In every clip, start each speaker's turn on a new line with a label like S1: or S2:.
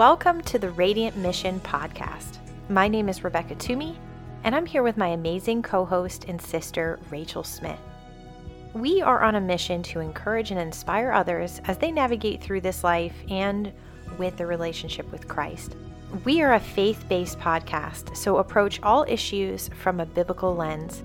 S1: Welcome to the Radiant Mission podcast. My name is Rebecca Twomey, and I'm here with my amazing co host and sister, Rachel Smith. We are on a mission to encourage and inspire others as they navigate through this life and with their relationship with Christ. We are a faith based podcast, so approach all issues from a biblical lens.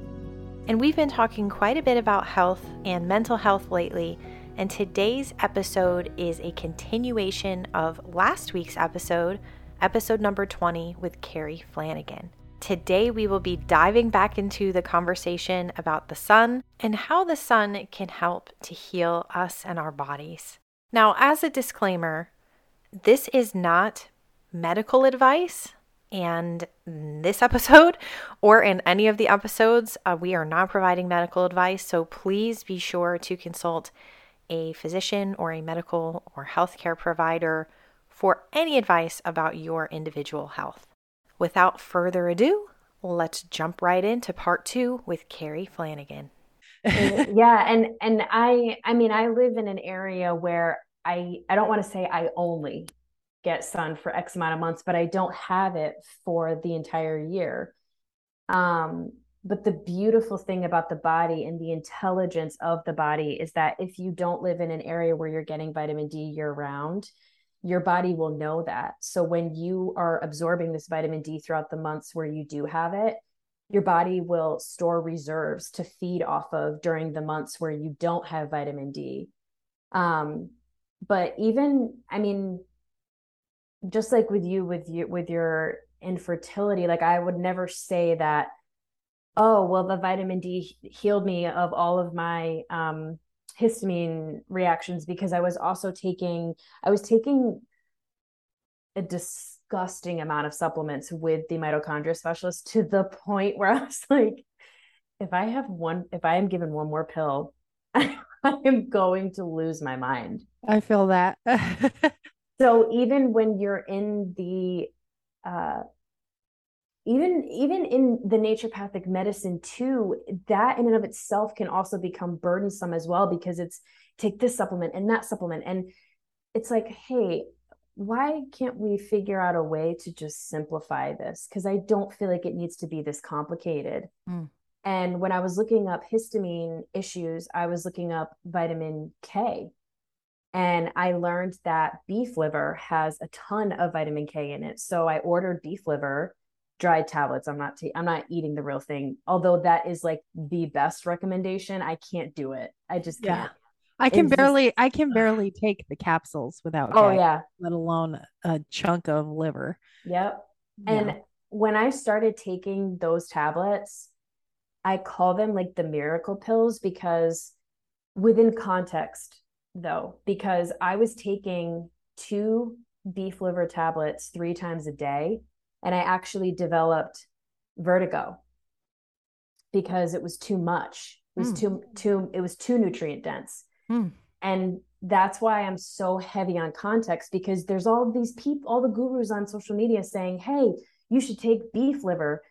S1: And we've been talking quite a bit about health and mental health lately and today's episode is a continuation of last week's episode, episode number 20 with Carrie Flanagan. Today, we will be diving back into the conversation about the sun and how the sun can help to heal us and our bodies. Now, as a disclaimer, this is not medical advice. And this episode, or in any of the episodes, uh, we are not providing medical advice. So please be sure to consult a physician or a medical or healthcare provider for any advice about your individual health. Without further ado, let's jump right into part two with Carrie Flanagan.
S2: yeah, and and I I mean I live in an area where I I don't want to say I only get sun for X amount of months, but I don't have it for the entire year. Um, but the beautiful thing about the body and the intelligence of the body is that if you don't live in an area where you're getting vitamin D year round, your body will know that. So when you are absorbing this vitamin D throughout the months where you do have it, your body will store reserves to feed off of during the months where you don't have vitamin D. Um, but even, I mean, just like with you, with you, with your infertility, like I would never say that oh well the vitamin d healed me of all of my um, histamine reactions because i was also taking i was taking a disgusting amount of supplements with the mitochondria specialist to the point where i was like if i have one if i am given one more pill i am going to lose my mind.
S3: I feel that.
S2: So even when you're in the uh, even even in the naturopathic medicine too that in and of itself can also become burdensome as well because it's take this supplement and that supplement and it's like hey why can't we figure out a way to just simplify this because i don't feel like it needs to be this complicated mm. and when i was looking up histamine issues i was looking up vitamin k and I learned that beef liver has a ton of vitamin K in it. So I ordered beef liver dried tablets. I'm not ta- I'm not eating the real thing. Although that is like the best recommendation, I can't do it. I just can't. Yeah.
S3: I can it's barely just... I can barely take the capsules without
S2: Oh yeah.
S3: Let alone a chunk of liver.
S2: Yep. Yeah. And when I started taking those tablets, I call them like the miracle pills because within context though, because I was taking two beef liver tablets 3 times a day and I actually developed vertigo because it was too much. It was mm. too too it was too nutrient dense. Mm. And that's why I'm so heavy on context because there's all these people all the gurus on social media saying, "Hey, you should take beef liver."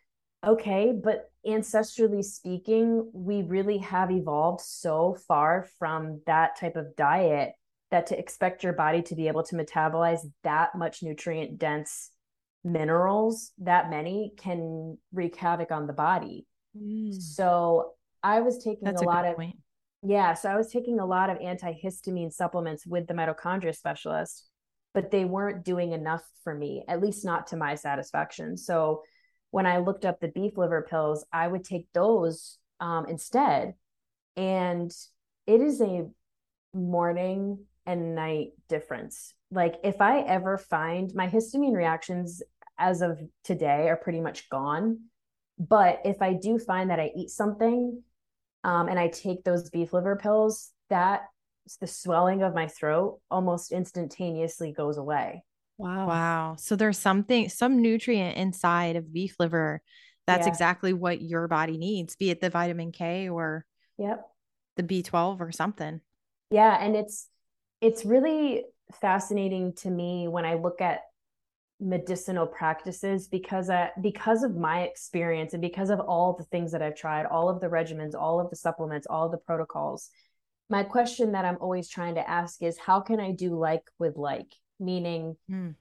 S2: Okay, but ancestrally speaking, we really have evolved so far from that type of diet that to expect your body to be able to metabolize that much nutrient dense minerals, that many can wreak havoc on the body. Mm. So I was taking That's a, a lot of point. yeah, so I was taking a lot of antihistamine supplements with the mitochondria specialist, but they weren't doing enough for me, at least not to my satisfaction. So when I looked up the beef liver pills, I would take those um, instead. And it is a morning and night difference. Like if I ever find my histamine reactions as of today are pretty much gone. But if I do find that I eat something um, and I take those beef liver pills, that the swelling of my throat almost instantaneously goes away.
S1: Wow. Wow. So there's something, some nutrient inside of beef liver that's yeah. exactly what your body needs, be it the vitamin K or
S2: yep.
S1: the B12 or something.
S2: Yeah. And it's, it's really fascinating to me when I look at medicinal practices because I, because of my experience and because of all the things that I've tried, all of the regimens, all of the supplements, all of the protocols. My question that I'm always trying to ask is how can I do like with like? Meaning, mm.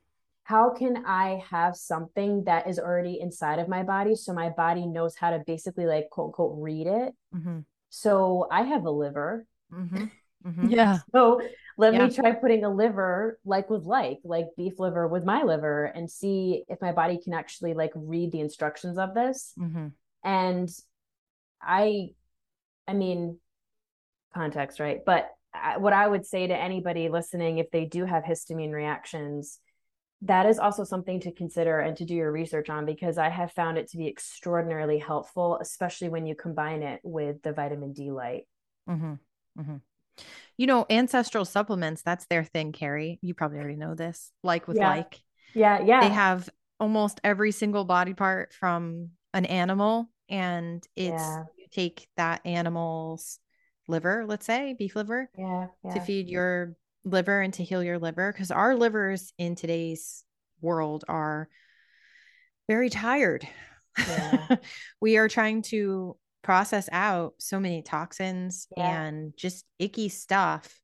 S2: how can I have something that is already inside of my body so my body knows how to basically like quote unquote read it?
S1: Mm-hmm.
S2: So I have a liver.
S1: Mm-hmm. Mm-hmm.
S2: Yeah. So let
S1: Yeah.
S2: me try putting a liver like with like, like beef liver with my liver and see if my body can actually like read the instructions of this.
S1: Mm-hmm.
S2: And I, I mean, context, right? But I, what I would say to anybody listening, if they do have histamine reactions, that is also something to consider and to do your research on because I have found it to be extraordinarily helpful, especially when you combine it with the vitamin D light.
S1: Mm-hmm. Mm-hmm. You know, ancestral supplements, that's their thing, Carrie. You probably already know this. Like with
S2: Yeah.
S1: like,
S2: Yeah, yeah.
S1: they have almost every single body part from an animal, and it's
S2: Yeah.
S1: you take that animal's liver, let's say beef liver,
S2: yeah,
S1: to feed your liver and to heal your liver because our livers in today's world are very tired.
S2: Yeah.
S1: we are trying to process out so many toxins
S2: Yeah.
S1: and just icky stuff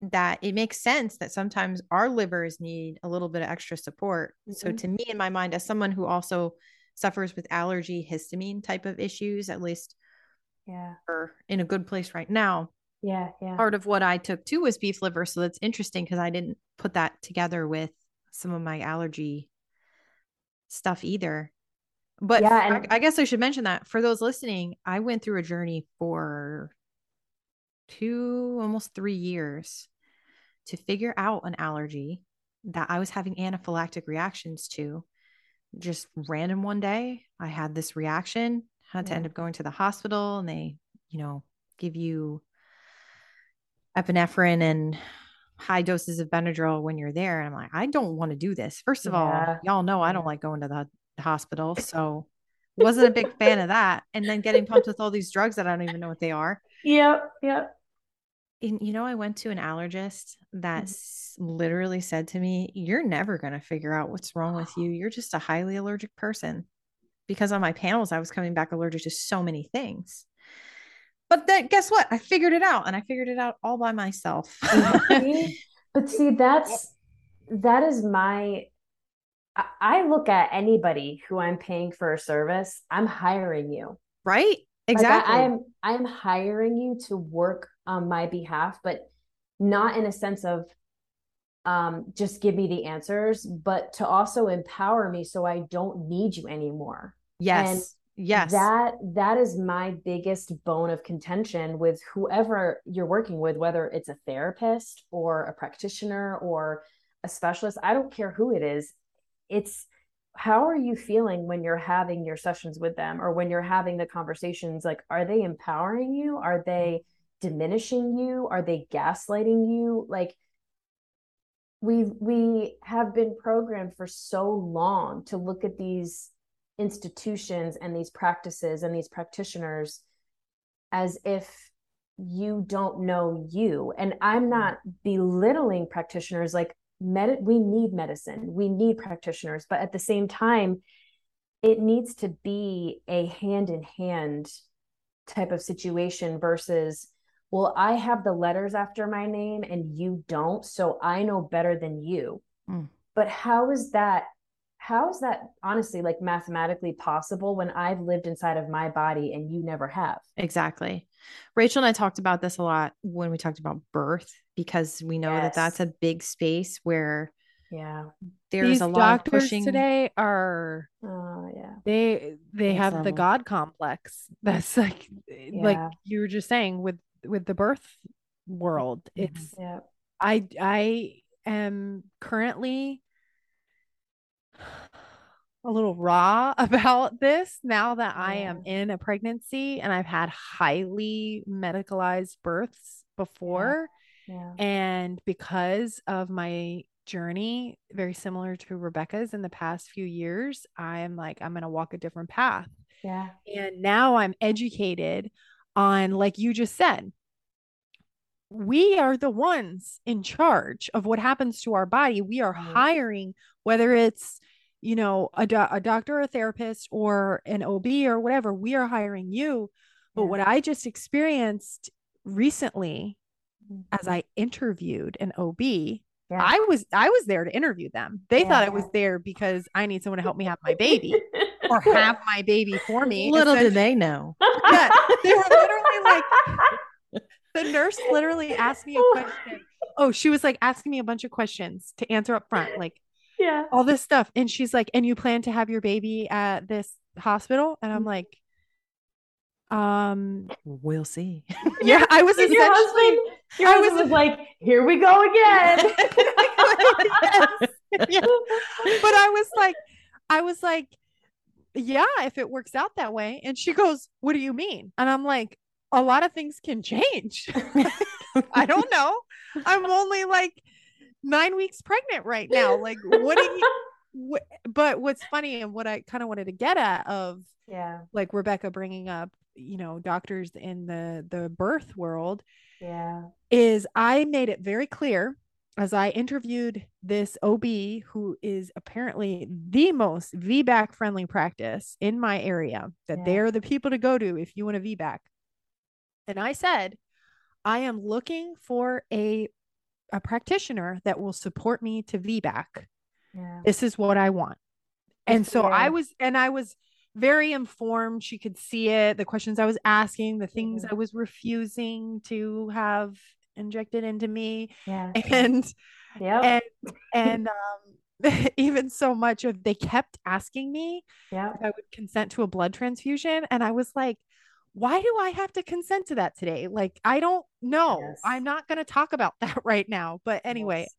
S1: that it makes sense that sometimes our livers need a little bit of extra support. So,
S2: Mhm.
S1: to me, in my mind, as someone who also suffers with allergy, histamine type of issues, at least
S2: Yeah.
S1: are in a good place right now,
S2: Yeah. Yeah.
S1: part of what I took too was beef liver. So that's interesting because I didn't put that together with some of my allergy stuff either. But
S2: Yeah,
S1: I,
S2: and-
S1: I guess I should mention that for those listening, I went through a journey for two, almost three years to figure out an allergy that I was having anaphylactic reactions to. Just random one day, I had this reaction, had to
S2: Yeah.
S1: end up going to the hospital, and they, you know, give you epinephrine and high doses of Benadryl when you're there. And I'm like, I don't want to do this. First of all, y'all know I don't
S2: Yeah.
S1: like going to the hospital. So wasn't a big fan of that. And then getting pumped with all these drugs that I don't even know what they are.
S2: Yep. Yep.
S1: And you know, I went to an allergist that
S2: Mhm.
S1: literally said to me, You're never going to figure out what's wrong with you. You're just a highly allergic person. Because on my panels, I was coming back allergic to so many things. But then guess what? I figured it out and I figured it out all by myself.
S2: But see, that's that is my I, look at anybody who I'm paying for a service, I'm hiring you.
S1: right?
S2: Like,
S1: Exactly.
S2: I, I'm I'm hiring you to work on my behalf, but not in a sense of um just give me the answers, but to also empower me so I don't need you anymore.
S1: yes. yes.
S2: That that is my biggest bone of contention with whoever you're working with, whether it's a therapist or a practitioner or a specialist. I don't care who it is. It's how are you feeling when you're having your sessions with them or when you're having the conversations? Like, are they empowering you? Are they diminishing you? Are they gaslighting you? Like, we we have been programmed for so long to look at these institutions and these practices and these practitioners as if you don't know you and i'm mm-hmm. not belittling practitioners like med- we need medicine we need practitioners but at the same time it needs to be a hand in hand type of situation versus well i have the letters after my name and you don't so i know better than you
S1: Mm.
S2: but how is that how is that honestly like mathematically possible when i've lived inside of my body and you never have?
S1: Exactly. Rachel and I talked about this a lot when we talked about birth because we know that that's a big space where
S2: yeah.
S1: there's These a lot of doctors pushing.
S3: today are
S2: oh yeah.
S3: they they
S1: Next
S3: have the god complex. That's like like you were just saying with with the birth world
S1: Mhm.
S3: it's
S2: yeah
S3: i i am currently a little raw about this now that i am in a pregnancy and i've had highly medicalized births before.
S2: Yeah.
S3: And because of my journey, very similar to Rebecca's in the past few years, I'm like, I'm going to walk a different path.
S2: yeah.
S3: And now I'm educated on, like you just said, we are the ones in charge of what happens to our body. We are hiring, whether it's, you know, a, do- a doctor, or a therapist, or an OB or whatever, we are hiring you. But
S2: Yeah.
S3: what I just experienced recently
S2: Mhm.
S3: as I interviewed an OB
S2: Yeah.
S3: I was I was there to interview them. They
S2: Yeah.
S3: thought I was there because I need someone to help me have my baby or have my baby for me.
S1: Little did they know.
S3: Yeah, they were literally like the nurse literally asked me a question. Oh, she was like asking me a bunch of questions to answer up front, like
S2: yeah.
S3: all this stuff. And she's like, and you plan to have your baby at this hospital? And I'm
S2: Mm-hmm.
S3: like, um,
S1: We'll see.
S3: yeah, I was
S2: Your husband, your
S3: I
S2: husband
S3: was-
S2: was like, here we go again.
S3: Yeah. but I was like, I was like, yeah, if it works out that way. And she goes, What do you mean? And I'm like, a lot of things can change. I don't know. I'm only like nine weeks pregnant right now. Like, what do you? But what's funny and what I kind of wanted to get at of
S2: yeah.
S3: like Rebecca bringing up, you know, doctors in the the birth world
S2: Yeah.
S3: is I made it very clear as I interviewed this OB who is apparently the most VBAC friendly practice in my area that
S2: Yeah.
S3: they're the people to go to if you want a VBAC. And I said, I am looking for a a practitioner that will support me to VBAC.
S2: Yeah.
S3: This is what I want. And so I was and I was very informed. She could see it, the questions I was asking, the things
S2: Mhm.
S3: I was refusing to have injected into me.
S2: Yeah.
S3: And
S2: Yep.
S3: and and um even so much of they kept asking me if I would consent to a blood transfusion. And I was like, why do I have to consent to that today? Like, I don't know.
S2: Yes.
S3: I'm not going to talk about that right now. But anyway,
S2: Yes.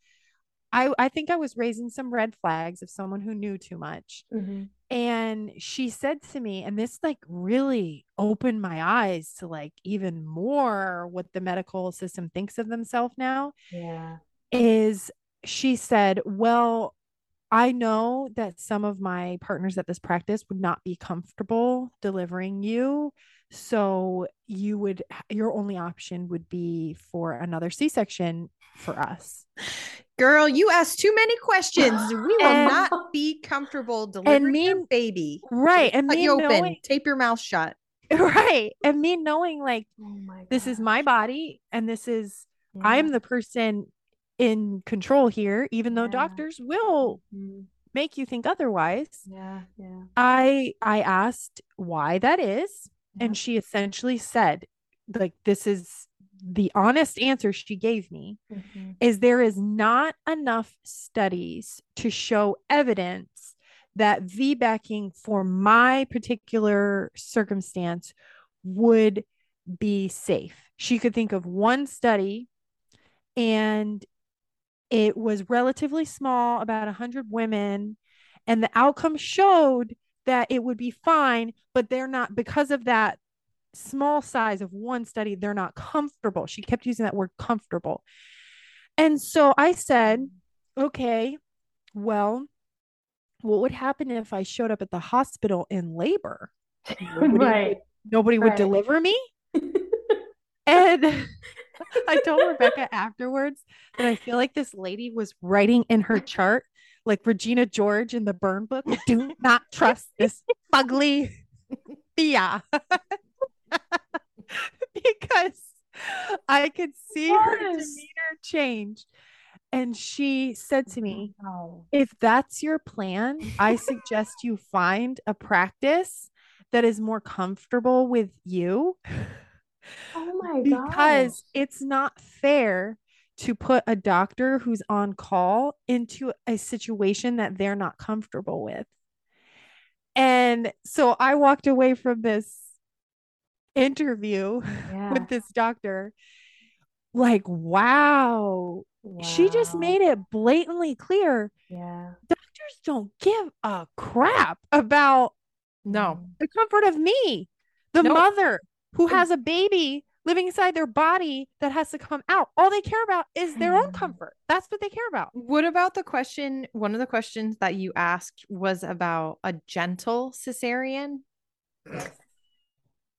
S3: I, I think I was raising some red flags of someone who knew too much.
S2: Mhm.
S3: And she said to me, and this like really opened my eyes to like even more what the medical system thinks of themselves now
S2: Yeah.
S3: is she said, Well, I know that some of my partners at this practice would not be comfortable delivering you. So you would, your only option would be for another C section for us.
S1: Girl, you asked too many questions. We will
S3: And-
S1: not be comfortable delivering
S3: me-
S1: your baby.
S3: Right. And me
S1: you open.
S3: knowing,
S1: Tape your mouth shut.
S3: right. And me knowing like
S2: Oh my
S3: this is my body and this is,
S2: Yeah.
S3: I'm the person in control here, even though
S2: Yeah.
S3: doctors will
S2: Mhm.
S3: make you think otherwise.
S2: Yeah. Yeah.
S3: I I asked why that is,
S2: Yeah.
S3: and she essentially said, like, this is the honest answer she gave me
S2: Mhm.
S3: is there is not enough studies to show evidence that VBACing for my particular circumstance would be safe. She could think of one study and it was relatively small, about 100 women, and the outcome showed that it would be fine, but they're not because of that small size of one study, they're not comfortable. She kept using that word comfortable. And so I said, okay, well, what would happen if I showed up at the hospital in labor? Nobody
S2: right.
S3: Nobody would
S2: Right.
S3: deliver me. And I told Rebecca afterwards that I feel like this lady was writing in her chart, like Regina George in the burn book, do not trust this ugly Thea. because I could see her demeanor change. And she said to me, if that's your plan, I suggest you find a practice that is more comfortable with you
S2: Oh my god.
S3: because
S2: gosh.
S3: it's not fair to put a doctor who's on call into a situation that they're not comfortable with. And so I walked away from this interview
S2: Yeah.
S3: with this doctor like, wow, she just made it blatantly clear
S2: Yeah.
S3: doctors don't give a crap about
S1: No. Mm.
S3: the comfort of me, the
S1: Nope.
S3: mother who has a baby living inside their body that has to come out. All they care about is their own
S2: Mm.
S3: comfort. That's what they care about.
S1: What about the question? One of the questions that you asked was about a gentle cesarean.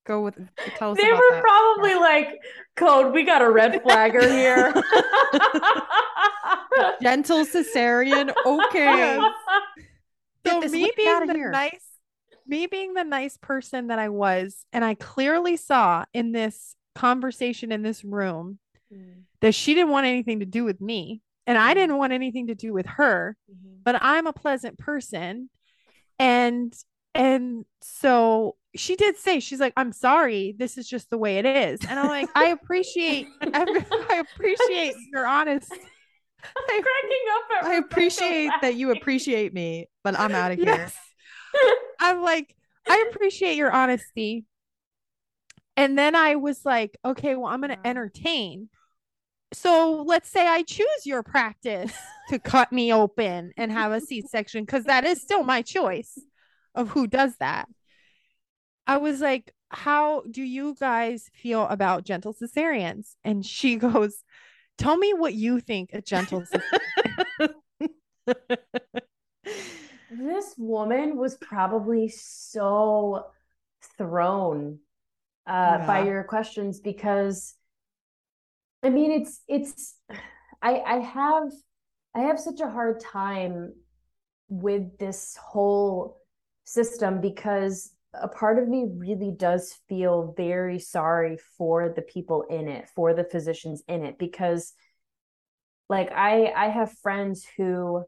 S1: Go with tell us
S2: They
S1: about
S2: were
S1: that.
S2: probably like, Code, we got a red flagger here.
S1: gentle cesarean. Okay.
S2: Yes.
S3: So
S1: this
S3: me
S1: lady
S3: being the
S1: here.
S3: nice, me being the nice person that I was, and I clearly saw in this conversation in this room
S2: Mm.
S3: that she didn't want anything to do with me. and I didn't want anything to do with her,
S2: Mhm.
S3: but I'm a pleasant person. And and so she did say she's like i'm sorry this is just the way it is and i'm like i appreciate i appreciate your honest
S2: I'm cracking up
S1: I appreciate that you appreciate me, but I'm out of here.
S3: Yes. I'm like i appreciate your honesty and then i was like okay well i'm going to
S2: mm-hmm.
S3: entertain so let's say i choose your practice to cut me open and have a c-section because that is still my choice of who does that I was like, How do you guys feel about gentle cesareans? And she goes, Tell me what you think a gentle cesarean.
S2: This woman was probably so thrown uh, by your questions because I mean it's it's I I have I have such a hard time with this whole system because a part of me really does feel very sorry for the people in it, for the physicians in it because like I I have friends who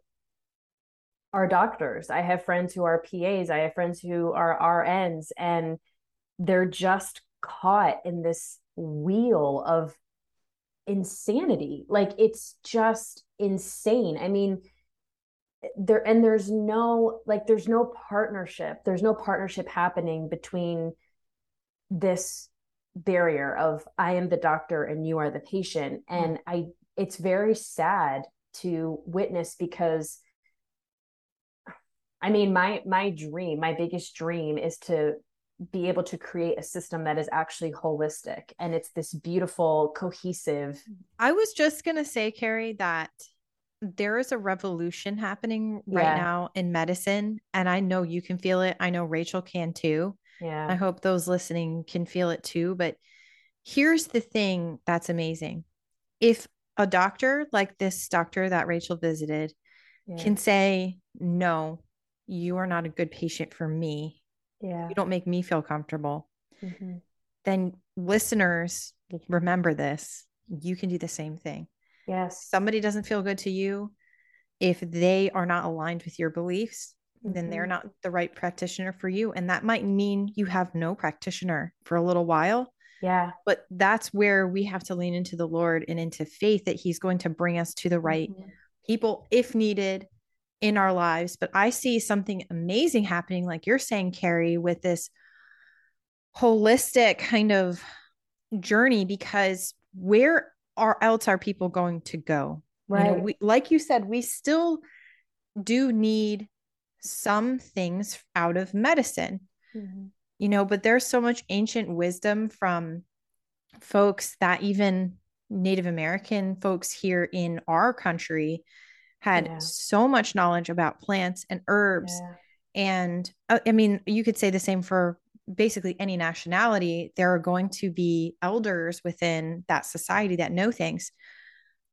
S2: are doctors. I have friends who are PAs. I have friends who are RNs, and they're just caught in this wheel of insanity. Like it's just insane. I mean, there and there's no like there's no partnership. There's no partnership happening between this barrier of I am the doctor and you are the patient. Mm-hmm. And I it's very sad to witness because I mean, my my dream, my biggest dream is to be able to create a system that is actually holistic and it's this beautiful, cohesive.
S1: I was just going to say, Carrie, that there is a revolution happening right
S2: Yeah.
S1: now in medicine. And I know you can feel it. I know Rachel can too.
S2: Yeah i
S1: hope those listening can feel it too. But here's the thing that's amazing. If a doctor like this doctor that Rachel visited
S2: Yeah.
S1: can say, no, you are not a good patient for me,
S2: yeah.
S1: you don't make me feel comfortable,
S2: Mhm.
S1: then listeners remember this. You can do the same thing.
S2: Yes.
S1: Somebody doesn't feel good to you. If they are not aligned with your beliefs, then they're
S2: Mhm.
S1: not the right practitioner for you. And that might mean you have no practitioner for a little while.
S2: Yeah.
S1: But that's where we have to lean into the Lord and into faith that He's going to bring us to the right
S2: Mhm.
S1: people if needed in our lives. But I see something amazing happening, like you're saying, Carrie, with this holistic kind of journey because where are else are people going to go? You know,
S2: Right.
S1: we, like you said, we still do need some things out of medicine,
S2: Mhm.
S1: you know, but there's so much ancient wisdom from folks that even Native American folks here in our country had
S2: Yeah.
S1: so much knowledge about plants and herbs.
S2: Yeah.
S1: And uh, I mean, you could say the same for basically any nationality. There are going to be elders within that society that know things.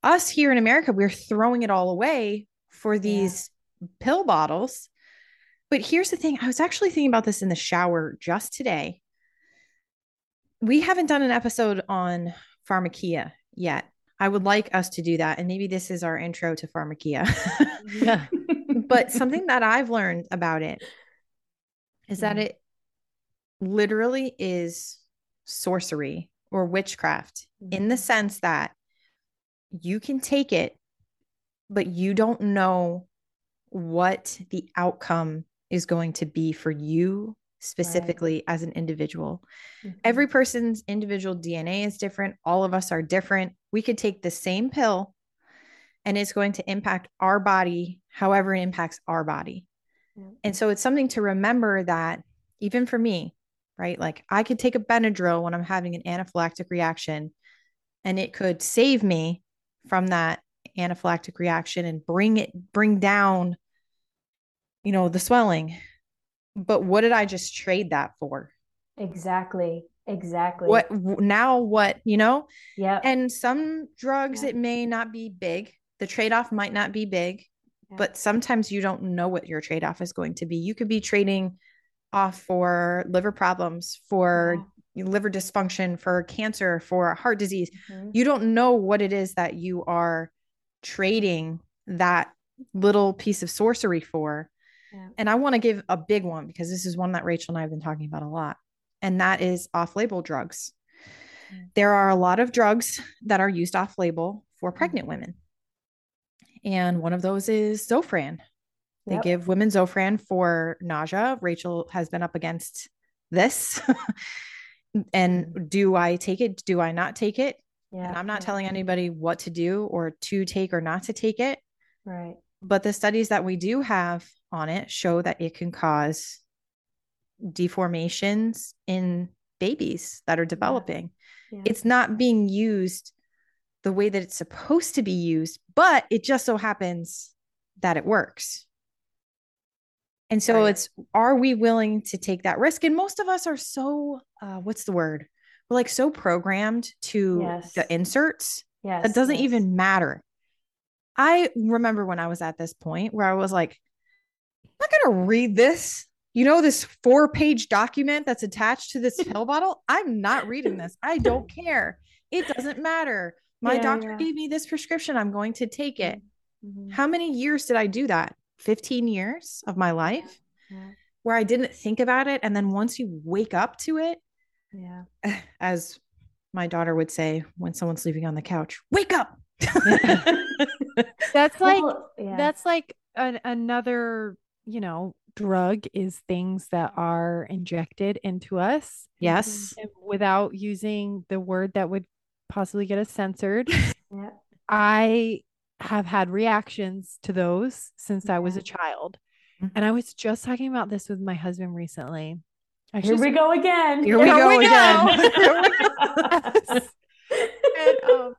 S1: Us here in America, we're throwing it all away for these pill bottles. But here's the thing I was actually thinking about this in the shower just today. We haven't done an episode on pharmakeia yet. I would like us to do that. And maybe this is our intro to pharmakeia.
S3: yeah.
S1: but something that I've learned about it is that
S2: Mhm.
S1: it literally is sorcery or witchcraft in the sense that you can take it, but you don't know what the outcome is going to be for you specifically as an individual.
S2: Mhm.
S1: Every person's individual DNA is different. All of us are different. We could take the same pill and it's going to impact our body however it impacts our body.
S2: Yeah.
S1: And so it's something to remember that even for me, right? Like I could take a Benadryl when I'm having an anaphylactic reaction and it could save me from that anaphylactic reaction and bring it bring down you know the swelling. But what did I just trade that for?
S2: Exactly. Exactly.
S1: What now what, you know?
S2: Yeah.
S1: And some drugs,
S2: Yeah.
S1: it may not be big. The trade off might not be big,
S2: Yeah.
S1: but sometimes you don't know what your trade off is going to be. You could be trading off for liver problems, for liver dysfunction, for cancer, for heart disease.
S2: Mhm.
S1: You don't know what it is that you are trading that little piece of sorcery for.
S2: Yeah.
S1: And I want to give a big one because this is one that Rachel and I have been talking about a lot, and that is off label drugs.
S2: Mm.
S1: There are a lot of drugs that are used off label for pregnant women. And one of those is Zofran. They
S2: Yep.
S1: give women Zofran for nausea. Rachel has been up against this. and do I take it? Do I not take it?
S2: Yeah.
S1: And I'm not telling anybody what to do or to take or not to take it.
S2: Right.
S1: But the studies that we do have on it show that it can cause deformations in babies that are developing.
S2: Yeah.
S1: It's not being used the way that it's supposed to be used, but it just so happens that it works. And so
S2: Right.
S1: it's are we willing to take that risk? And most of us are so uh, what's the word? We're like so programmed to
S2: Yes.
S1: the inserts
S2: yes.
S1: that doesn't
S2: yes.
S1: even matter. I remember when I was at this point where I was like, not going to read this. You know, this four page document that's attached to this pill bottle. I'm not reading this. I don't care. It doesn't matter. My
S2: Yeah,
S1: doctor
S2: yeah.
S1: gave me this prescription. I'm going to take it.
S2: Mhm.
S1: How many years did I do that? 15 years of my life
S2: Yeah.
S1: where I didn't think about it. And then once you wake up to it,
S2: Yeah.
S1: as my daughter would say when someone's sleeping on the couch, wake up.
S3: That's like
S2: Well, yeah.
S3: that's like an, another, you know, drug is things that are injected into us
S1: yes.
S3: without using the word that would possibly get us censored.
S2: yeah.
S3: I have had reactions to those since I was a child.
S1: Mhm.
S3: And I was just talking about this with my husband recently. I
S2: Here we go again.
S1: Here we go again.
S3: Yes. and um,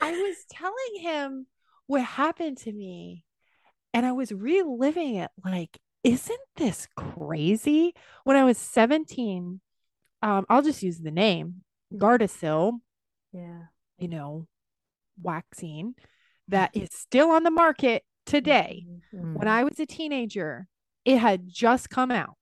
S3: I was telling him what happened to me, and I was reliving it. Like, isn't this crazy? When I was 17, um, I'll just use the name Gardasil,
S2: yeah.
S3: you know, waxing that is still on the market today.
S2: Mhm.
S3: When I was a teenager, it had just come out.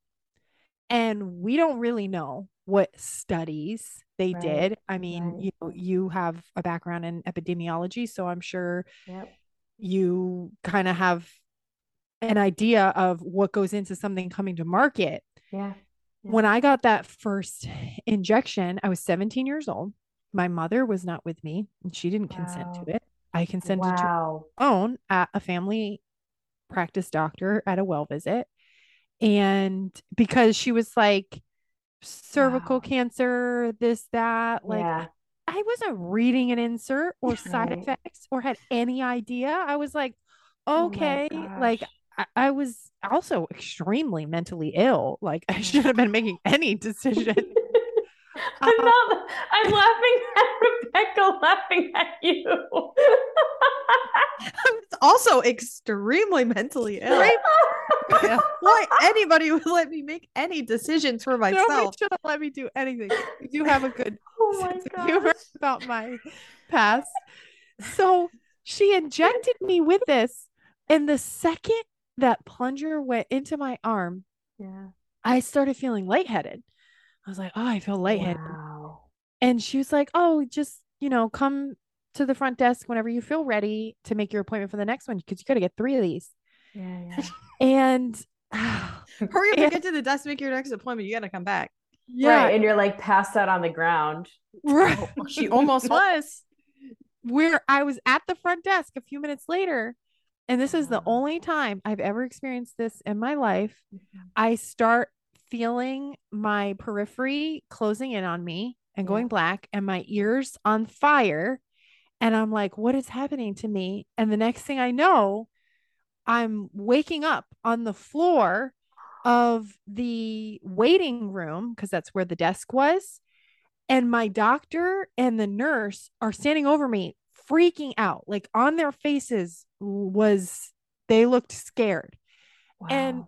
S3: And we don't really know what studies they
S2: Right,
S3: did. I mean,
S2: right.
S3: you know, you have a background in epidemiology, so I'm sure
S2: Yep.
S3: you kind of have an idea of what goes into something coming to market.
S2: Yeah. Yeah.
S3: When I got that first injection, I was 17 years old. My mother was not with me, and she didn't consent to it. I consented to own at a family practice doctor at a well visit. And because she was like cervical
S2: Wow.
S3: cancer, this, that, like
S2: yeah.
S3: I wasn't reading an insert or side
S2: Right.
S3: effects or had any idea. I was like,
S2: Oh
S3: okay, like
S2: gosh.
S3: I, I was also extremely mentally ill. Like I should have been making any decision.
S2: I'm
S3: Uh,
S2: not. I'm laughing at Rebecca, laughing at you.
S1: I was also extremely mentally ill.
S3: Yeah.
S1: Why anybody would let me make any decisions for
S3: Nobody
S1: myself?
S3: should have let me do anything. You do have a good
S2: oh
S3: sense of humor about my past. So she injected me with this. And the second that plunger went into my arm,
S2: Yeah.
S3: I started feeling lightheaded. I was like, oh, I feel lightheaded.
S2: Wow.
S3: And she was like, oh, just, you know, come to the front desk whenever you feel ready to make your appointment for the next one because you got to get three of these.
S2: Yeah. Yeah.
S3: And
S1: Hurry up
S3: Yeah.
S1: and get to the desk, make your next appointment. You got to come back.
S3: yeah,
S2: Right. And you're like passed out on the ground.
S3: right.
S1: Oh, she almost was.
S3: where I was at the front desk a few minutes later. And this is the only time I've ever experienced this in my life.
S2: Mhm.
S3: I start feeling my periphery closing in on me and
S2: Yeah.
S3: going black and my ears on fire. And I'm like, what is happening to me? And the next thing I know, I'm waking up on the floor of the waiting room because that's where the desk was. And my doctor and the nurse are standing over me, freaking out. Like on their faces was they looked scared. And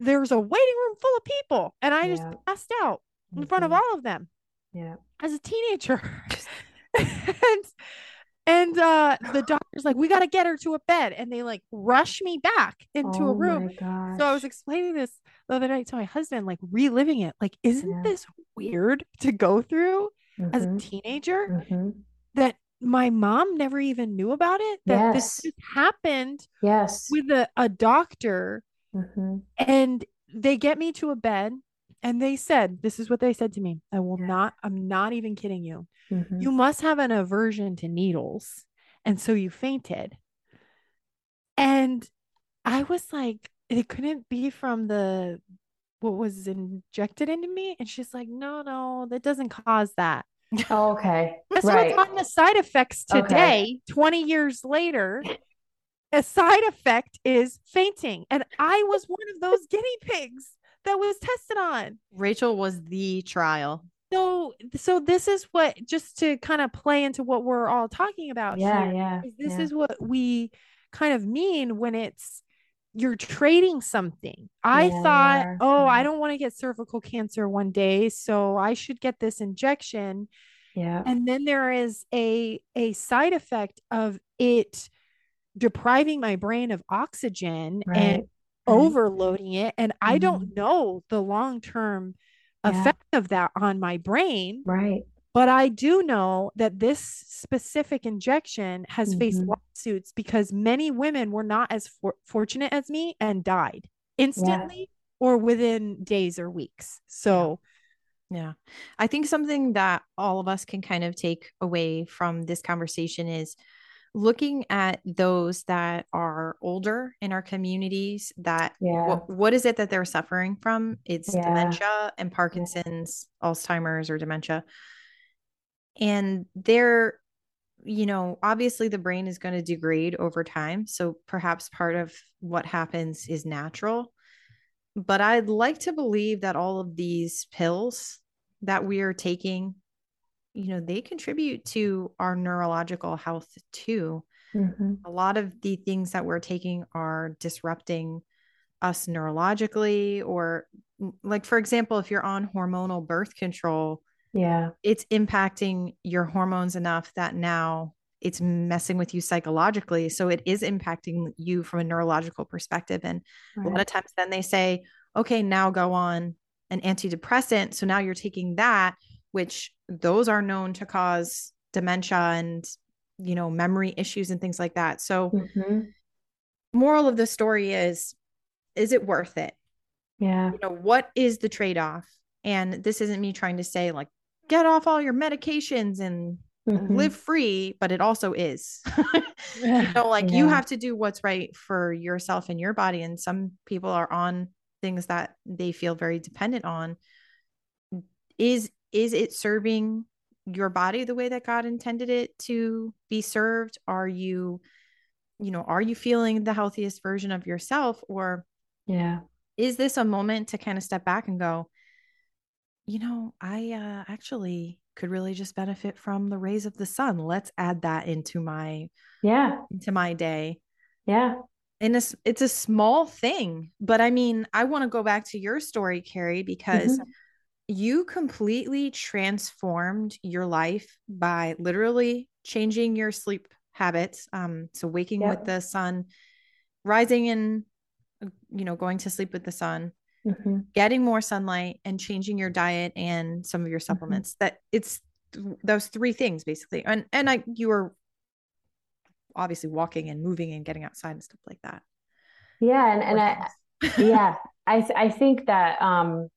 S3: There's a waiting room full of people, and I just
S2: Yeah.
S3: passed out in front of
S2: Mhm.
S3: all of them
S2: Yeah.
S3: as a teenager. and and uh the doctor's like, we got to get her to a bed. And they like rush me back into a
S2: Oh
S3: room. So I was explaining this the other night to my husband, like reliving it. Like, isn't
S2: Yeah.
S3: this weird to go through as a
S2: Mhm.
S3: teenager?
S2: Mhm.
S3: That my mom never even knew about it that
S2: Yes.
S3: this just happened
S2: Yes.
S3: with a, a doctor
S2: Mhm.
S3: and they get me to a bed and they said this is what they said to me i will
S2: Yeah.
S3: not i'm not even kidding you
S2: Mhm.
S3: you must have an aversion to needles and so you fainted and i was like it couldn't be from the what was injected into me and she's like no no that doesn't cause that
S2: Oh, okay.
S3: Guess
S2: right.
S3: what's on the side effects
S2: Okay.
S3: today, 20 years later? A side effect is fainting. And I was one of those guinea pigs that was tested on.
S1: Rachel was the trial.
S3: So so this is what just to kind of play into what we're all talking about
S2: Yeah,
S3: here.
S2: yeah.
S3: This
S2: yeah.
S3: is what we kind of mean when it's you're trading something. I
S2: Yeah,
S3: thought, oh, I
S2: mm-hmm.
S3: don't want to get cervical cancer one day, so I should get this injection
S2: yeah.
S3: and then there is a a side effect of it depriving my brain of oxygen
S2: Right.
S3: and
S2: right.
S3: overloading it and i don't mm-hmm. know the long term
S2: Yeah.
S3: effect of that on my brain
S2: Right.
S3: But i do know that this specific injection has faced
S2: Mhm.
S3: lawsuits because many women were not as for- fortunate as me and died instantly or within days or weeks so
S1: Yeah. I think something that all of us can kind of take away from this conversation is looking at those that are older in our communities that
S2: Yeah.
S1: what, what is it that they're suffering from? It's
S2: Yeah.
S1: dementia and Parkinson's, Alzheimer's or dementia. And they're you know, obviously the brain is going to degrade over time. So perhaps part of what happens is natural. But I'd like to believe that all of these pills that we are taking, you know, they contribute to our neurological health too.
S2: Mhm.
S1: A lot of the things that we're taking are disrupting us neurologically, or like, for example, if you're on hormonal birth control,
S2: Yeah.
S1: it's impacting your hormones enough that now it's messing with you psychologically. So it is impacting you from a neurological perspective. And a lot of times then they say, okay, now go on an antidepressant. So now you're taking that, which those are known to cause dementia and, you know, memory issues and things like that. So,
S2: Mhm.
S1: moral of the story is, is it worth it?
S2: Yeah.
S1: you know what is the trade-off and this isn't me trying to say like get off all your medications and
S2: Mhm.
S1: live free but it also is. You know like you have to do what's right for yourself and your body and some people are on things that they feel very dependent on. Is is it serving your body the way that God intended it to be served? Are you you know are you feeling the healthiest version of yourself? Or
S2: Yeah.
S1: is this a moment to kind of step back and go you know i uh, actually could really just benefit from the rays of the sun let's add that into my
S2: Yeah.
S1: into my day
S2: Yeah.
S1: and it's it's a small thing but i mean i want to go back to your story carrie because
S2: Mhm.
S1: you completely transformed your life by literally changing your sleep habits um so waking
S2: Yep.
S1: with the sun rising and uh, you know going to sleep with the sun
S2: Mhm.
S1: getting more sunlight and changing your diet and some of your supplements that it's th- those three things basically and and i you were obviously walking and moving and getting outside and stuff like that
S2: Yeah. And, and I, yeah, I, th- I think that, um,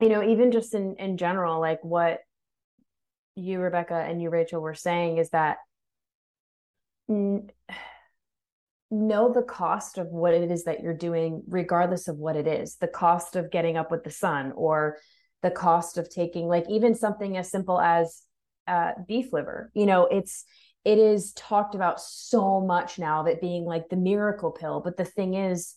S2: you know, even just in, in general, like what you, Rebecca, and you, Rachel, were saying is that n- know the cost of what it is that you're doing, regardless of what it is, the cost of getting up with the sun or the cost of taking, like, even something as simple as uh, beef liver. You know, it's, it is talked about so much now that being like the miracle pill. But the thing is,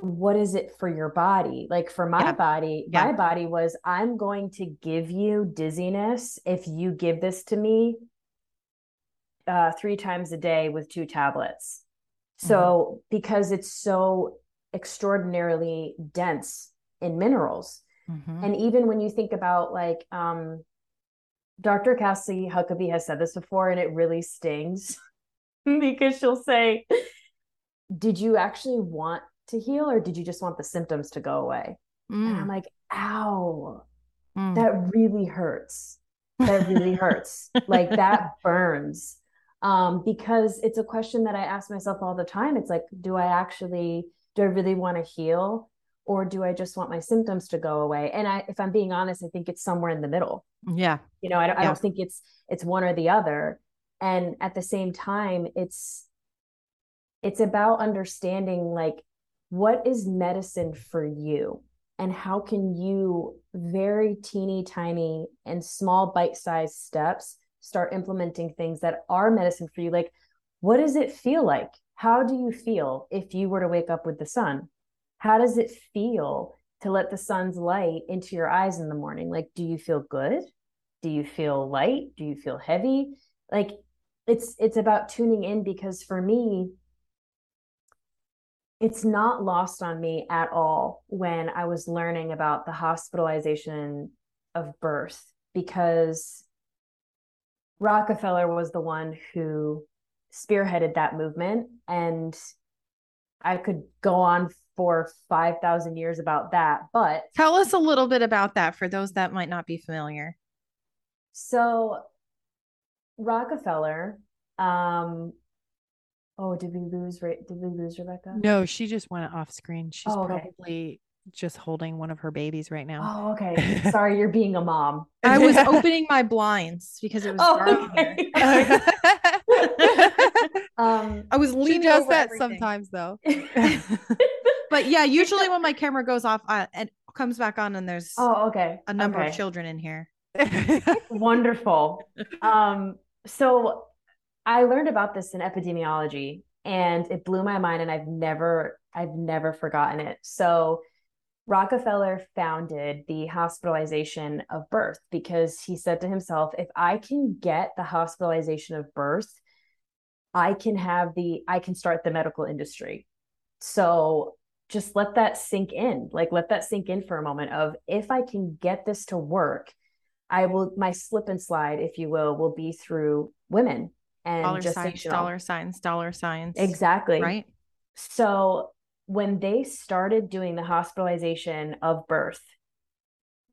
S2: what is it for your body? Like for my
S1: Yeah.
S2: body,
S1: Yeah.
S2: my body was, I'm going to give you dizziness if you give this to me uh, three times a day with two tablets. So, because it's so extraordinarily dense in minerals.
S1: Mhm.
S2: And even when you think about like um, Dr. Cassie Huckabee has said this before, and it really stings because she'll say, Did you actually want to heal or did you just want the symptoms to go away? And I'm
S1: Mm,
S2: like, Ow,
S1: mm.
S2: that really hurts. that really hurts. like that burns. Um, because it's a question that I ask myself all the time. It's like, do I actually, do I really want to heal? Or do I just want my symptoms to go away? And I, if I'm being honest, I think it's somewhere in the middle.
S1: Yeah.
S2: You know, I don't,
S1: Yeah.
S2: I don't think it's, it's one or the other. And at the same time, it's, it's about understanding like what is medicine for you and how can you very teeny tiny and small bite-sized steps start implementing things that are medicine for you like what does it feel like? How do you feel if you were to wake up with the sun? How does it feel to let the sun's light into your eyes in the morning? Like do you feel good? Do you feel light? Do you feel heavy? Like it's it's about tuning in because for me it's not lost on me at all when I was learning about the hospitalization of birth because Rockefeller was the one who spearheaded that movement. And I could go on for 5,000 years about that. But
S1: Tell us a little bit about that for those that might not be familiar.
S2: so Rockefeller, um, oh, did we lose? Re- Did we lose Rebecca?
S3: No, she just went off screen. She's
S2: Oh, okay.
S3: probably just holding one of her babies right now.
S2: Oh, okay. Sorry, you're being a mom.
S1: I was opening my blinds because it was
S2: Oh,
S1: dark
S2: okay. um,
S1: I was
S3: she
S1: leaning
S3: does
S1: over
S3: that
S1: everything.
S3: sometimes though.
S1: But yeah, usually when my camera goes off, I, it comes back on, and there's
S2: oh, okay.
S1: a number
S2: okay.
S1: of children in here.
S2: Wonderful. um, so I learned about this in epidemiology and it blew my mind and I've never I've never forgotten it. So Rockefeller founded the hospitalization of birth because he said to himself, if I can get the hospitalization of birth, I can have the I can start the medical industry. So just let that sink in. Like let that sink in for a moment of if I can get this to work, I will my slip and slide, if you will, will be through women and
S1: Dollar signs, dollar signs, dollar signs.
S2: Exactly.
S1: Right.
S2: So when they started doing the hospitalization of birth,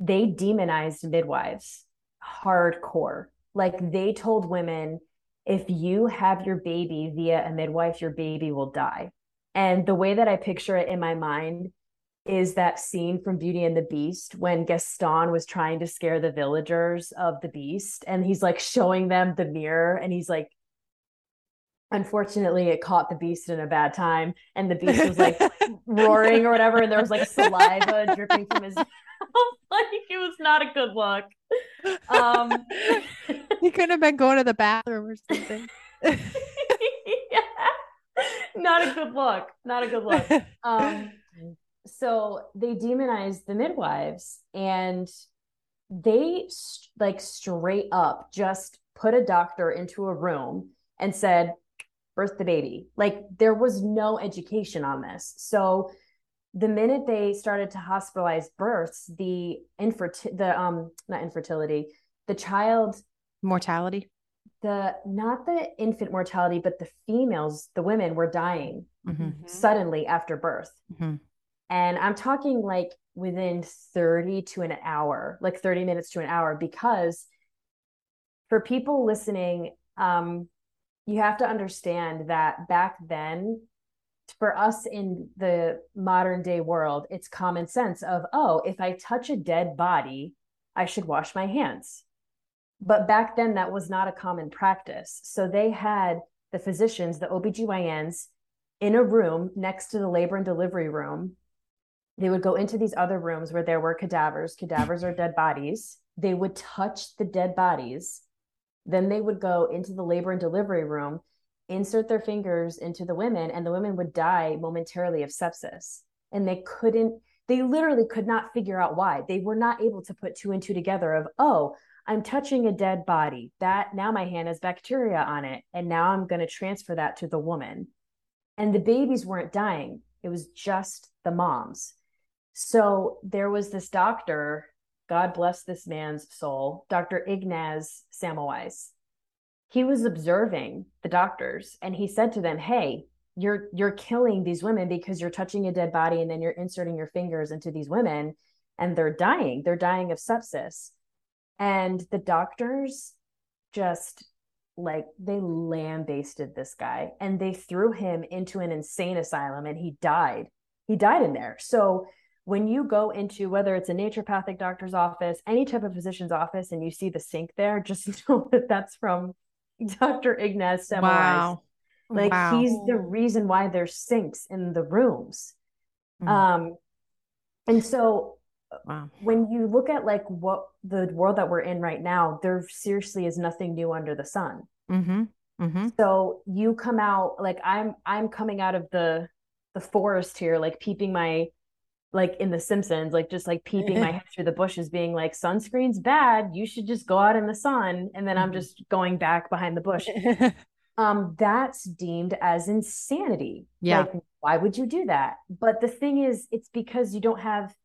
S2: they demonized midwives hardcore. Like they told women, if you have your baby via a midwife, your baby will die. And the way that I picture it in my mind is that scene from Beauty and the Beast when Gaston was trying to scare the villagers of the beast and he's like showing them the mirror and he's like unfortunately it caught the beast in a bad time and the beast was like roaring or whatever and there was like saliva dripping from his mouth like it was not a good look um
S3: he couldn't have been going to the bathroom or something.
S2: yeah. not a good look not a good look um so they demonized the midwives and they like straight up just put a doctor into a room and said birth the baby like there was no education on this so the minute they started to hospitalize births the infertility the um not infertility the child
S1: Mortality.
S2: the not the infant mortality but the females the women were dying
S1: Mhm.
S2: suddenly after birth
S1: Mhm.
S2: and i'm talking like within 30 to an hour like 30 minutes to an hour because for people listening um you have to understand that back then for us in the modern day world it's common sense of oh if i touch a dead body i should wash my hands. But back then that was not a common practice. So they had the physicians the obgyns in a room next to the labor and delivery room. They would go into these other rooms where there were cadavers. Cadavers are dead bodies. They would touch the dead bodies then they would go into the labor and delivery room insert their fingers into the women and the women would die momentarily of sepsis. And they couldn't they literally could not figure out why. They were not able to put two and two together of oh i'm touching a dead body. That now my hand has bacteria on it and now i'm going to transfer that to the woman. And the babies weren't dying. It was just the moms. So there was this doctor god bless this man's soul dr ignaz Semmelweis he was observing the doctors and he said to them hey you're you're killing these women because you're touching a dead body and then you're inserting your fingers into these women and they're dying they're dying of sepsis And the doctors just like they lambasted this guy and they threw him into an insane asylum and he died. He died in there. So when you go into whether it's a naturopathic doctor's office, any type of physician's office, and you see the sink there, just know that that's from Dr. Ignaz Semmelweis. Wow. Like wow. he's the reason why there's sinks in the rooms. Mm. Um, and so wow. when you look at like what the world that we're in right now, there seriously is nothing new under the sun. Mm-hmm. Mm-hmm. So you come out like I'm I'm coming out of the the forest here, like peeping my like in the Simpsons, like just like peeping my head through the bushes, being like, sunscreen's bad. You should just go out in the sun. And then mm-hmm. I'm just going back behind the bush. um, that's deemed as insanity.
S1: Yeah.
S2: Like, why would you do that? But the thing is, it's because you don't have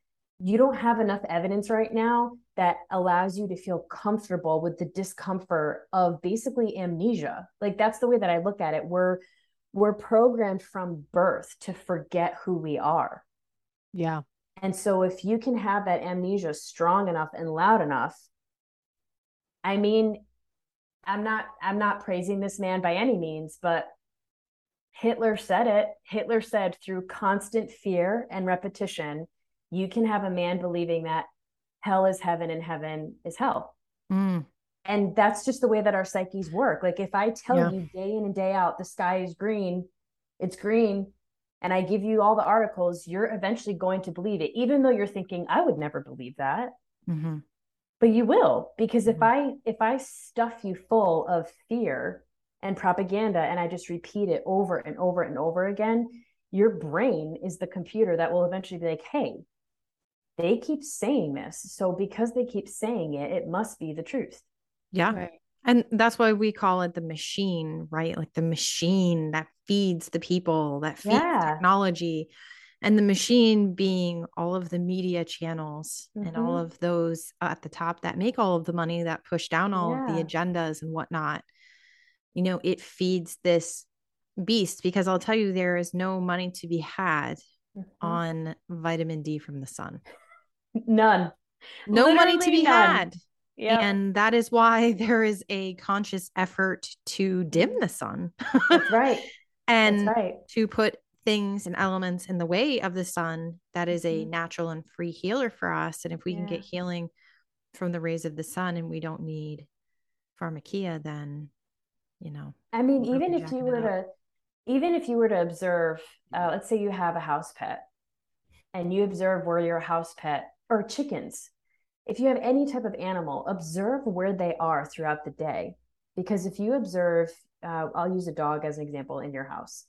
S2: you don't have enough evidence right now that allows you to feel comfortable with the discomfort of basically amnesia. Like that's the way that I look at it. We're we're programmed from birth to forget who we are
S3: yeah.
S2: And so if you can have that amnesia strong enough and loud enough, I mean, I'm not I'm not praising this man by any means, but Hitler said it. Hitler said through constant fear and repetition, you can have a man believing that hell is heaven and heaven is hell. Mm. And that's just the way that our psyches work. Like if I tell yeah. you day in and day out the sky is green, it's green, and I give you all the articles, you're eventually going to believe it, even though you're thinking, I would never believe that. Mm-hmm. But you will, because mm-hmm. if I if I stuff you full of fear and propaganda and I just repeat it over and over and over again, your brain is the computer that will eventually be like, hey, they keep saying this. So because they keep saying it, it must be the truth.
S1: Yeah. Right. And that's why we call it the machine, right? Like the machine that feeds the people, that feeds yeah. technology. And the machine being all of the media channels mm-hmm. and all mm-hmm. of those at the top that make all of the money that push down all yeah. of the agendas and whatnot. You know, it feeds this beast because I'll tell you, there is no money to be had mm-hmm. on vitamin D from the sun.
S2: None.
S1: No Literally money to be none. had. Yeah. And that is why there is a conscious effort to dim the sun.
S2: That's right.
S1: and That's right. to put things and elements in the way of the sun that is a mm-hmm. natural and free healer for us. And if we yeah. can get healing from the rays of the sun and we don't need pharmakeia, then, you know.
S2: I mean, even if you were to, even if you were to observe, uh, let's say you have a house pet and you observe where your house pet or chickens if you have any type of animal, observe where they are throughout the day. Because if you observe, uh, I'll use a dog as an example in your house.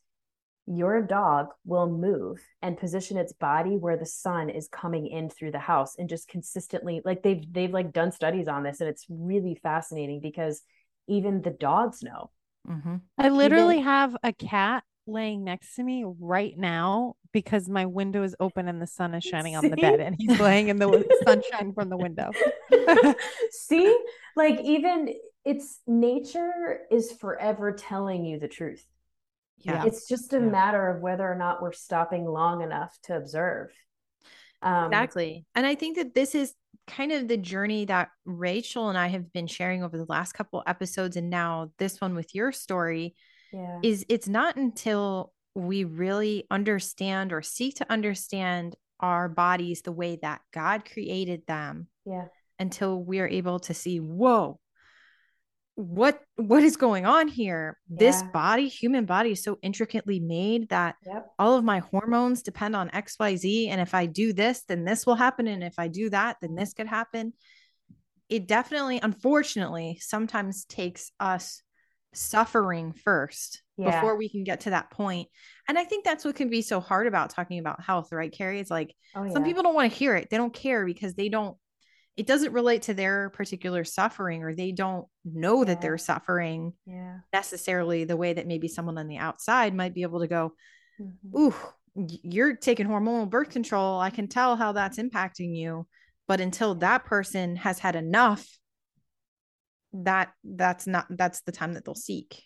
S2: Your dog will move and position its body where the sun is coming in through the house and just consistently like they've they've like done studies on this and it's really fascinating because even the dogs know.
S3: Mm-hmm. I literally even, have a cat laying next to me right now because my window is open and the sun is shining See? on the bed and he's laying in the sunshine from the window.
S2: See, like even it's nature is forever telling you the truth. Yeah. It's just a yeah. matter of whether or not we're stopping long enough to observe.
S1: Um, exactly. And I think that this is kind of the journey that Rachel and I have been sharing over the last couple episodes and now this one with your story
S2: yeah.
S1: is it's not until we really understand or seek to understand our bodies the way that God created them.
S2: Yeah.
S1: Until we are able to see, whoa, what what is going on here? Yeah. This body, human body is so intricately made that
S2: yep.
S1: all of my hormones depend on XYZ. And if I do this, then this will happen. And if I do that, then this could happen. It definitely, unfortunately, sometimes takes us suffering first yeah. before we can get to that point. And I think that's what can be so hard about talking about health, right, Carrie? It's like oh, yeah. some people don't want to hear it. They don't care because they don't, it doesn't relate to their particular suffering or they don't know yeah. that they're suffering necessarily the way that maybe someone on the outside might be able to go, mm-hmm. Ooh, you're taking hormonal birth control. I can tell how that's impacting you. But until that person has had enough that that's not that's the time that they'll seek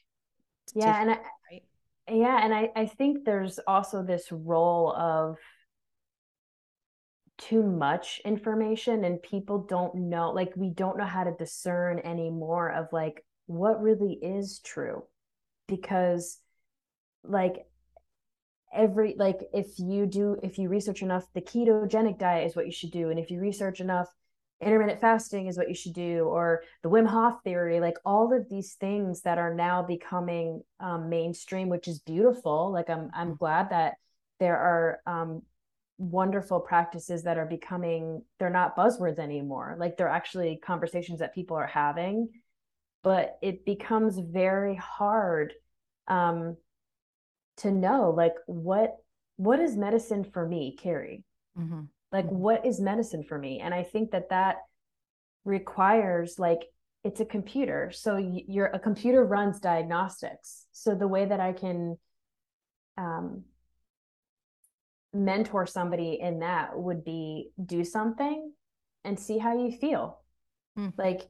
S2: yeah to, and I, right? yeah and I, I think there's also this role of too much information and people don't know like we don't know how to discern anymore of like what really is true because like every like if you do if you research enough the ketogenic diet is what you should do and if you research enough intermittent fasting is what you should do or the wim hof theory like all of these things that are now becoming um, mainstream which is beautiful like i'm i'm mm. glad that there are um, wonderful practices that are becoming they're not buzzwords anymore like they're actually conversations that people are having but it becomes very hard um, to know like what what is medicine for me carrie mm-hmm. Like mm-hmm. what is medicine for me? And i think that that requires like it's a computer. So you're a computer runs diagnostics. So the way that i can um, mentor somebody in that would be do something and see how you feel. Mm. like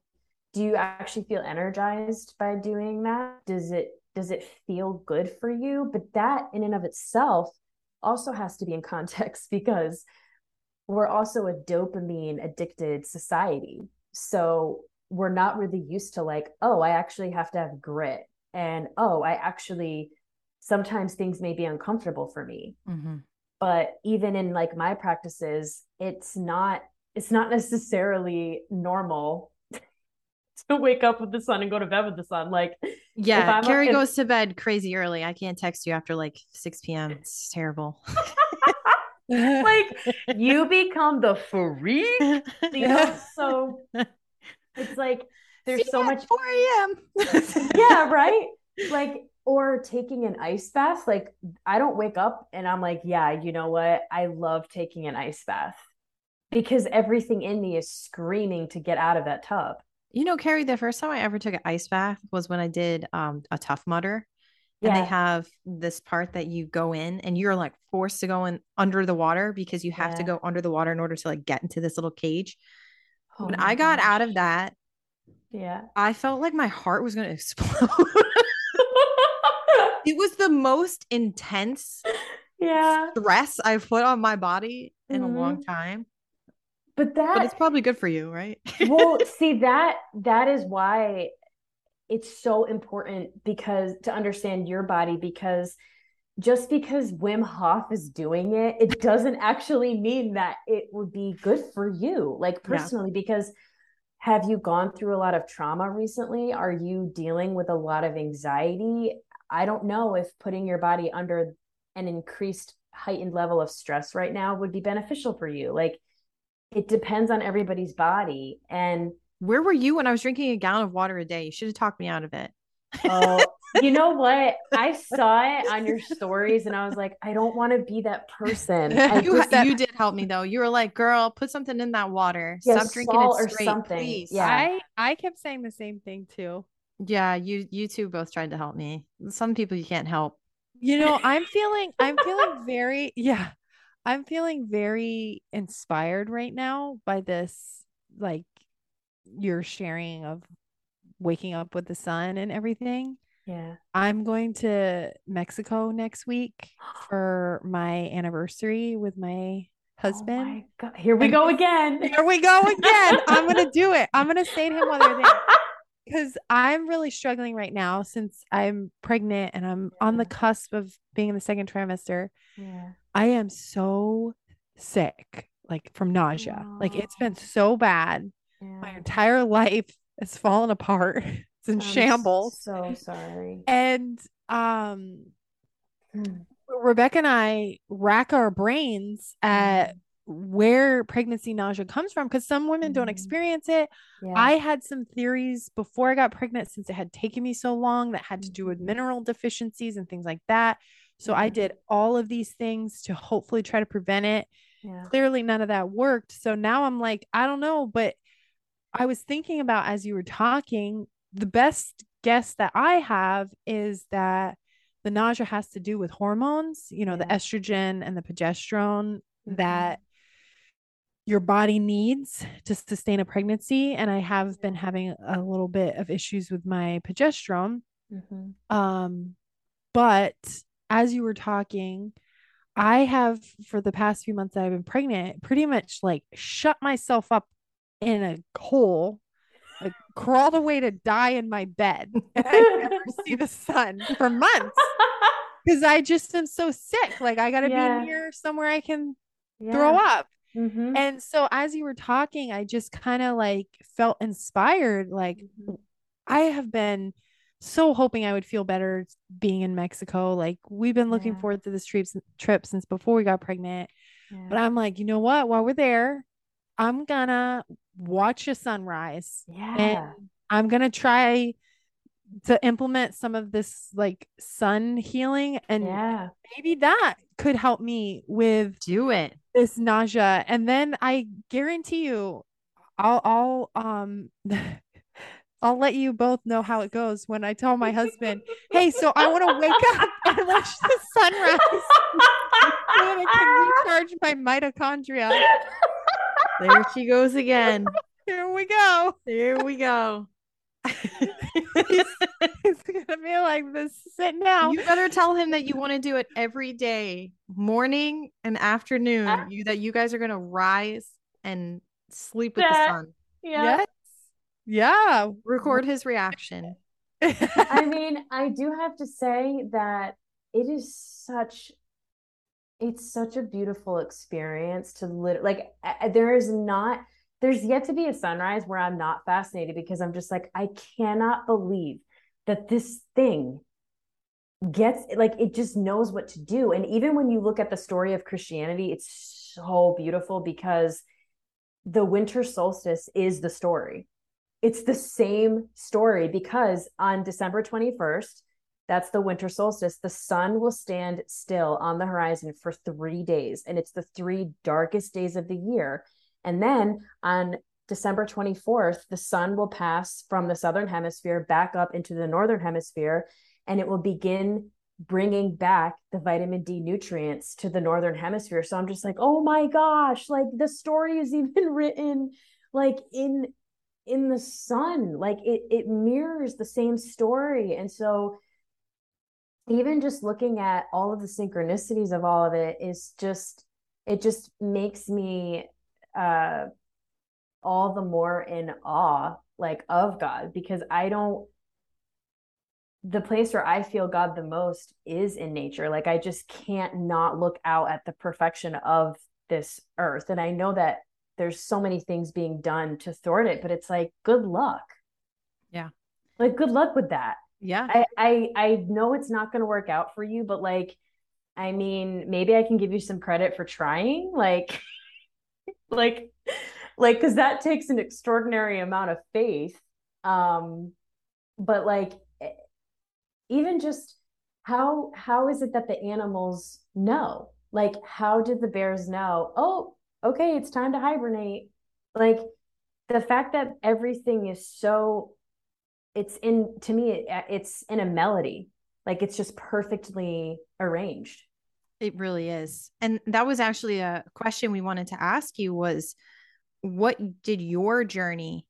S2: do you actually feel energized by doing that? Does it does it feel good for you? But that in and of itself also has to be in context because we're also a dopamine addicted society so we're not really used to like oh i actually have to have grit and oh i actually sometimes things may be uncomfortable for me mm-hmm. but even in like my practices it's not it's not necessarily normal to wake up with the sun and go to bed with the sun. Like,
S1: yeah, Carrie goes to bed crazy early. I can't text you after like 6 p.m. It's terrible.
S2: like, you become the freak, you know? So it's like there's See so much
S3: 4 a.m.
S2: yeah, right. Like, or taking an ice bath. Like, I don't wake up and I'm like, yeah, you know what? I love taking an ice bath because everything in me is screaming to get out of that tub.
S1: You know, Carrie, the first time I ever took an ice bath was when I did um, a Tough Mudder. And yeah. they have this part that you go in and you're like forced to go in under the water because you have yeah. to go under the water in order to like get into this little cage. Oh when I got gosh. out of that,
S2: yeah,
S1: I felt like my heart was going to explode. it was the most intense
S2: yeah
S1: stress I've put on my body in mm-hmm. a long mm-hmm. time
S2: but that
S1: but it's probably good for you right
S2: well see that that is why it's so important because to understand your body because just because Wim Hof is doing it, it doesn't actually mean that it would be good for you, like personally, yeah. because have you gone through a lot of trauma recently? Are you dealing with a lot of anxiety? I don't know if putting your body under an increased heightened level of stress right now would be beneficial for you. Like it depends on everybody's body. And
S1: where were you when I was drinking a gallon of water a day? You should have talked me out of it.
S2: oh, you know what? I saw it on your stories and I was like, I don't want to be that person.
S1: you, that- you did help me though. You were like, girl, put something in that water. Yeah, Stop drinking it straight, or something. please.
S3: Yeah. I, I kept saying the same thing too.
S1: Yeah, you you two both tried to help me. Some people you can't help.
S3: You know, I'm feeling I'm feeling very yeah. I'm feeling very inspired right now by this, like your sharing of waking up with the sun and everything.
S2: Yeah.
S3: I'm going to Mexico next week for my anniversary with my husband.
S2: Oh my Here we go again.
S3: Here we go again. I'm going to do it. I'm going to say to him while they're there. Because I'm really struggling right now since I'm pregnant and I'm yeah. on the cusp of being in the second trimester.
S2: Yeah.
S3: I am so sick, like from nausea. Like it's been so bad. Yeah. My entire life has fallen apart. It's in I'm shambles.
S2: So sorry.
S3: And um hmm. Rebecca and I rack our brains at mm. where pregnancy nausea comes from because some women mm. don't experience it. Yeah. I had some theories before I got pregnant since it had taken me so long that had to do with mm-hmm. mineral deficiencies and things like that. So I did all of these things to hopefully try to prevent it. Yeah. Clearly, none of that worked. So now I'm like, I don't know. But I was thinking about as you were talking, the best guess that I have is that the nausea has to do with hormones, you know, yeah. the estrogen and the progesterone mm-hmm. that your body needs to sustain a pregnancy. And I have been having a little bit of issues with my progesterone. Mm-hmm. Um, but as you were talking, I have for the past few months that I've been pregnant, pretty much like shut myself up in a hole, like crawled away to die in my bed. And I never see the sun for months. Because I just am so sick. Like I gotta
S2: Yeah.
S3: be near somewhere I can throw up.
S2: Mhm.
S3: And so as you were talking, I just kind of like felt inspired. Like
S2: Mhm.
S3: I have been so hoping I would feel better being in Mexico. Like we've been looking
S2: Yeah.
S3: forward to this trip trip since before we got pregnant.
S2: Yeah.
S3: But I'm like, you know what? While we're there, I'm gonna watch a sunrise.
S2: yeah.
S3: I'm gonna try to implement some of this like sun healing and
S2: yeah.
S3: maybe that could help me with
S1: Do it.
S3: this nausea and then i guarantee you i'll i'll um i'll let you both know how it goes when i tell my husband hey so i want to wake up and watch the sunrise that i can recharge my mitochondria
S1: There she goes again.
S3: here we go
S1: Here we go.
S3: it's gonna be like this sit now
S1: You better tell him that you want to do it every day, morning and afternoon.
S2: Ah.
S1: You that you guys are gonna rise and sleep with the sun.
S2: yeah.
S3: yes yeah
S1: Record his reaction.
S2: I mean, I do have to say that it is such it's such a beautiful experience to lit like there is not there's yet to be a sunrise where I'm not fascinated because I'm just like I cannot believe that this thing gets like it just knows what to do. And even when you look at the story of Christianity it's so beautiful because the winter solstice is the story. It's the same story because on December 21st, that's the winter solstice, the sun will stand still on the horizon for three days. And it's the three darkest days of the year. And then on December 24th, the sun will pass from the southern hemisphere back up into the northern hemisphere, and it will begin bringing back the vitamin D nutrients to the northern hemisphere. So I'm just like, oh my gosh, like the story is even written like in in the sun like it it mirrors the same story and so even just looking at all of the synchronicities of all of it is just it just makes me uh all the more in awe like of god because i don't the place where i feel god the most is in nature. Like i just can't not look out at the perfection of this earth. And i know that there's so many things being done to thwart it but it's like good luck.
S1: Yeah.
S2: like good luck with that
S1: Yeah.
S2: i i, I know it's not going to work out for you but like i mean maybe i can give you some credit for trying like like like because that takes an extraordinary amount of faith um but like even just how how is it that the animals know like how did the bears know oh okay it's time to hibernate like the fact that everything is so it's in to me it, uh, it's in a melody like it's just perfectly arranged
S1: It really is. And that was actually a question we wanted to ask you was what did your journey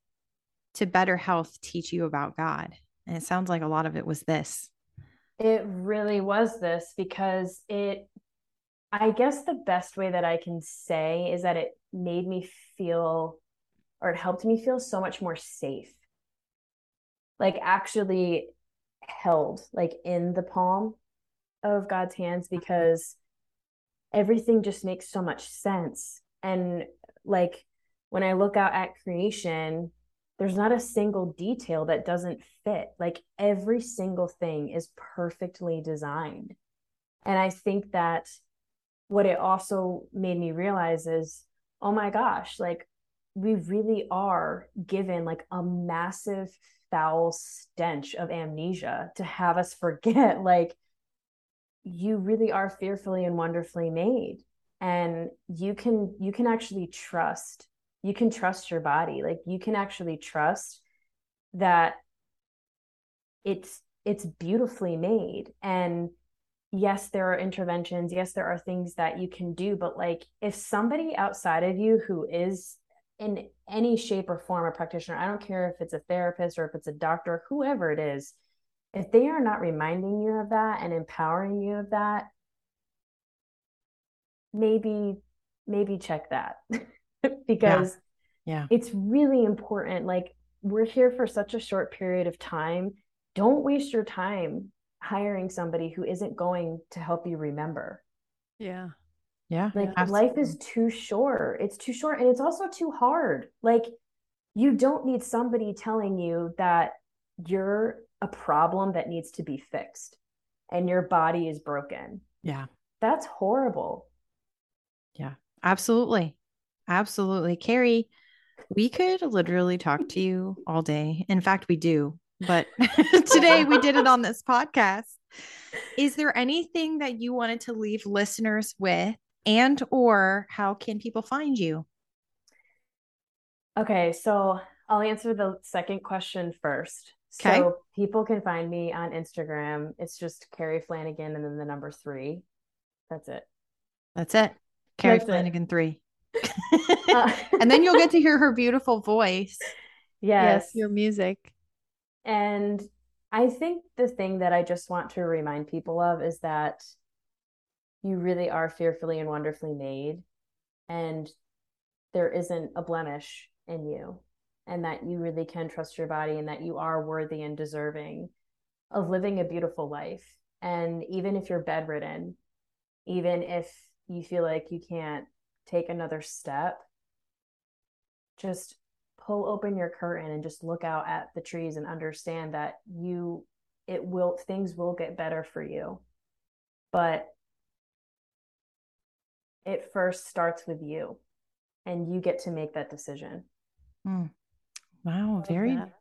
S1: to better health teach you about God? And it sounds like a lot of it was this.
S2: It really was this because it, I guess the best way that I can say is that it made me feel, or it helped me feel so much more safe. Like actually held, like in the palm of God's hands uh-huh. because everything just makes so much sense. And like when I look out at creation, there's not a single detail that doesn't fit. Like every single thing is perfectly designed. And I think that what it also made me realize is, oh my gosh, like we really are given like a massive foul stench of amnesia to have us forget like you really are fearfully and wonderfully made. And you can you can actually trust you can trust your body. Like you can actually trust that it's it's beautifully made. And yes there are interventions. Yes there are things that you can do. But like if somebody outside of you who is in any shape or form a practitioner i don't care if it's a therapist or if it's a doctor whoever it is if they are not reminding you of that and empowering you of that maybe maybe check that. Because
S1: yeah. yeah.
S2: it's really important like we're here for such a short period of time. Don't waste your time hiring somebody who isn't going to help you remember.
S3: Yeah
S1: yeah
S2: like
S1: absolutely.
S2: life is too short. It's too short and it's also too hard. Like you don't need somebody telling you that you're a problem that needs to be fixed and your body is broken.
S1: Yeah.
S2: That's horrible.
S1: Yeah absolutely. Absolutely. Carrie we could literally talk to you all day. In fact we do but today we did it on this podcast. Is there anything that you wanted to leave listeners with and or how can people find you?
S2: Okay so i'll answer the second question first.
S1: Okay.
S2: so people can find me on instagram. It's just carrie flanagan and then the number three. That's it.
S1: That's it. Carrie
S2: that's
S1: flanagan
S2: it.
S1: three. Uh, and then you'll get to hear her beautiful voice.
S2: Yes.
S3: yes. your music.
S2: And i think the thing that i just want to remind people of is that you really are fearfully and wonderfully made and there isn't a blemish in you and that you really can trust your body and that you are worthy and deserving of living a beautiful life. And even if you're bedridden even if you feel like you can't take another step just pull open your curtain and just look out at the trees and understand that you it will things will get better for you. But it first starts with you and you get to make that decision.
S1: Mm. Wow, very, that.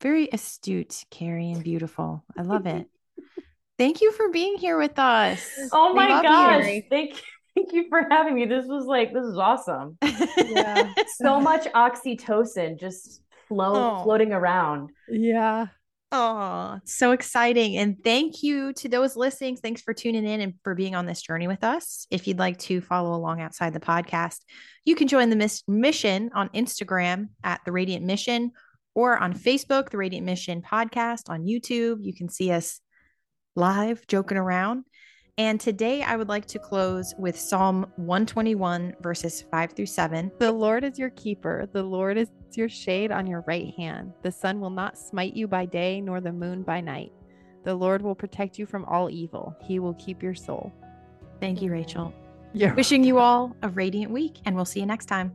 S1: very astute, Carrie, and beautiful. I love it. Thank you for being here with us.
S2: Oh my gosh. You. Thank you. Thank you for having me. This was like, this is awesome. yeah. so much oxytocin just flow, oh. floating around.
S3: Yeah.
S1: Oh, so exciting. And thank you to those listening. Thanks for tuning in and for being on this journey with us. If you'd like to follow along outside the podcast, you can join the mission on Instagram at The Radiant Mission or on Facebook, The Radiant Mission Podcast, on YouTube. You can see us live joking around. And today I would like to close with Psalm 121, verses 5 through 7.
S3: The Lord is your keeper, the Lord is your shade on your right hand. The sun will not smite you by day, nor the moon by night. The Lord will protect you from all evil, He will keep your soul.
S1: Thank you, Rachel. Yeah. Wishing you all a radiant week, and we'll see you next time.